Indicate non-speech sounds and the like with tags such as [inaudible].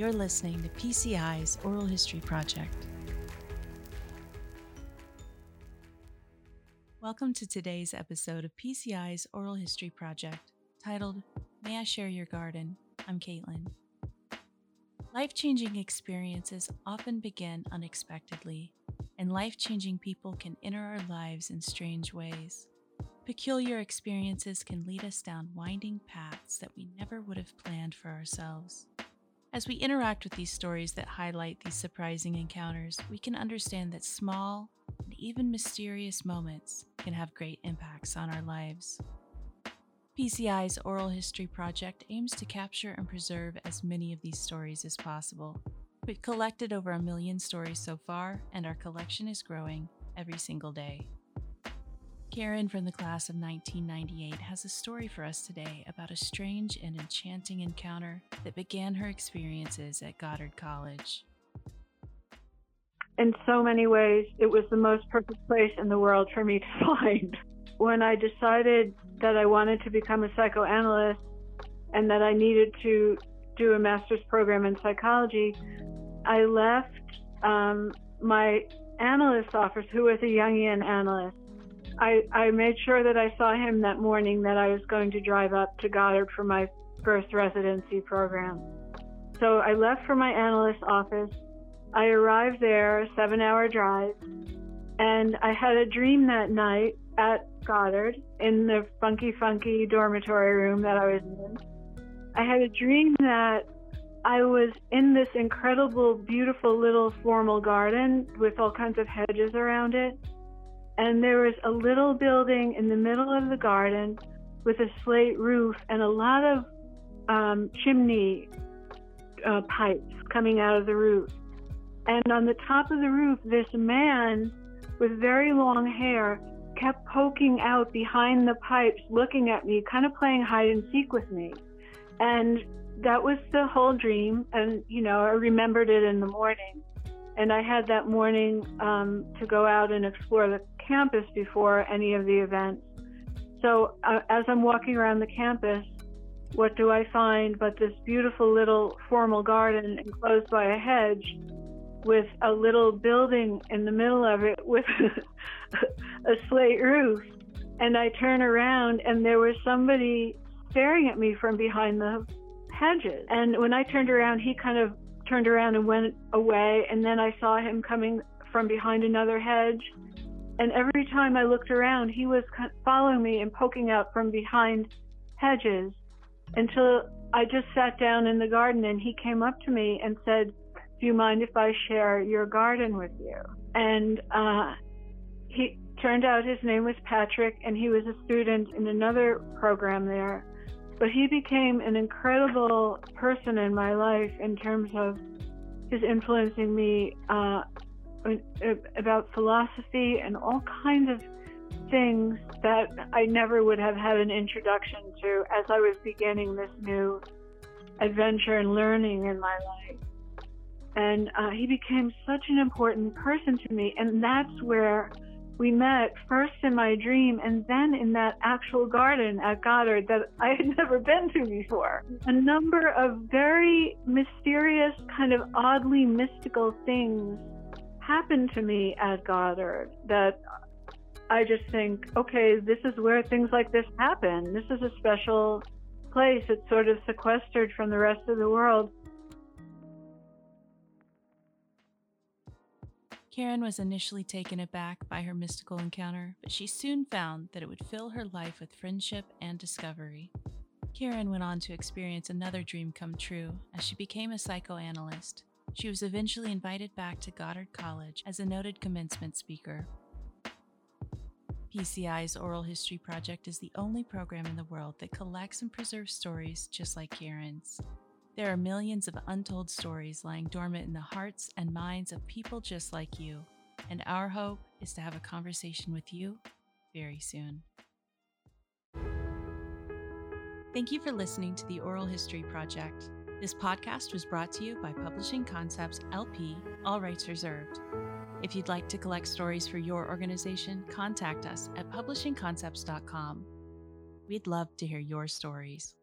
You're listening to PCI's Oral History Project. Welcome to today's episode of PCI's Oral History Project, titled May I Share Your Garden? I'm Caitlin. Life changing experiences often begin unexpectedly, and life changing people can enter our lives in strange ways. Peculiar experiences can lead us down winding paths that we never would have planned for ourselves. As we interact with these stories that highlight these surprising encounters, we can understand that small and even mysterious moments can have great impacts on our lives. PCI's Oral History Project aims to capture and preserve as many of these stories as possible. We've collected over a million stories so far, and our collection is growing every single day. Karen from the class of 1998 has a story for us today about a strange and enchanting encounter that began her experiences at Goddard College. In so many ways, it was the most perfect place in the world for me to [laughs] find. When I decided that I wanted to become a psychoanalyst and that I needed to do a master's program in psychology, I left um, my analyst office, who was a Jungian analyst, I, I made sure that I saw him that morning that I was going to drive up to Goddard for my first residency program. So I left for my analyst office. I arrived there, a seven hour drive, and I had a dream that night at Goddard in the funky, funky dormitory room that I was in. I had a dream that I was in this incredible, beautiful little formal garden with all kinds of hedges around it and there was a little building in the middle of the garden with a slate roof and a lot of um, chimney uh, pipes coming out of the roof. And on the top of the roof, this man with very long hair kept poking out behind the pipes, looking at me, kind of playing hide and seek with me. And that was the whole dream. And, you know, I remembered it in the morning. And I had that morning um, to go out and explore the campus before any of the events. So uh, as I'm walking around the campus, what do I find but this beautiful little formal garden enclosed by a hedge with a little building in the middle of it with [laughs] a slate roof. And I turn around and there was somebody staring at me from behind the hedges. And when I turned around, he kind of turned around and went away. And then I saw him coming from behind another hedge. And every time I looked around, he was following me and poking out from behind hedges until I just sat down in the garden and he came up to me and said, Do you mind if I share your garden with you? And uh, he turned out his name was Patrick and he was a student in another program there. But he became an incredible person in my life in terms of his influencing me uh, about philosophy and all kinds of things that I never would have had an introduction to as I was beginning this new adventure and learning in my life. And uh, he became such an important person to me. And that's where we met first in my dream and then in that actual garden at Goddard that I had [laughs] never been to before. A number of very mysterious, kind of oddly mystical things happened to me at Goddard that I just think, okay, this is where things like this happen. This is a special place. It's sort of sequestered from the rest of the world. Karen was initially taken aback by her mystical encounter, but she soon found that it would fill her life with friendship and discovery. Karen went on to experience another dream come true as she became a psychoanalyst. She was eventually invited back to Goddard College as a noted commencement speaker. PCI's Oral History Project is the only program in the world that collects and preserves stories just like Karen's. There are millions of untold stories lying dormant in the hearts and minds of people just like you, and our hope is to have a conversation with you very soon. Thank you for listening to the Oral History Project. This podcast was brought to you by Publishing Concepts LP, all rights reserved. If you'd like to collect stories for your organization, contact us at publishingconcepts.com. We'd love to hear your stories.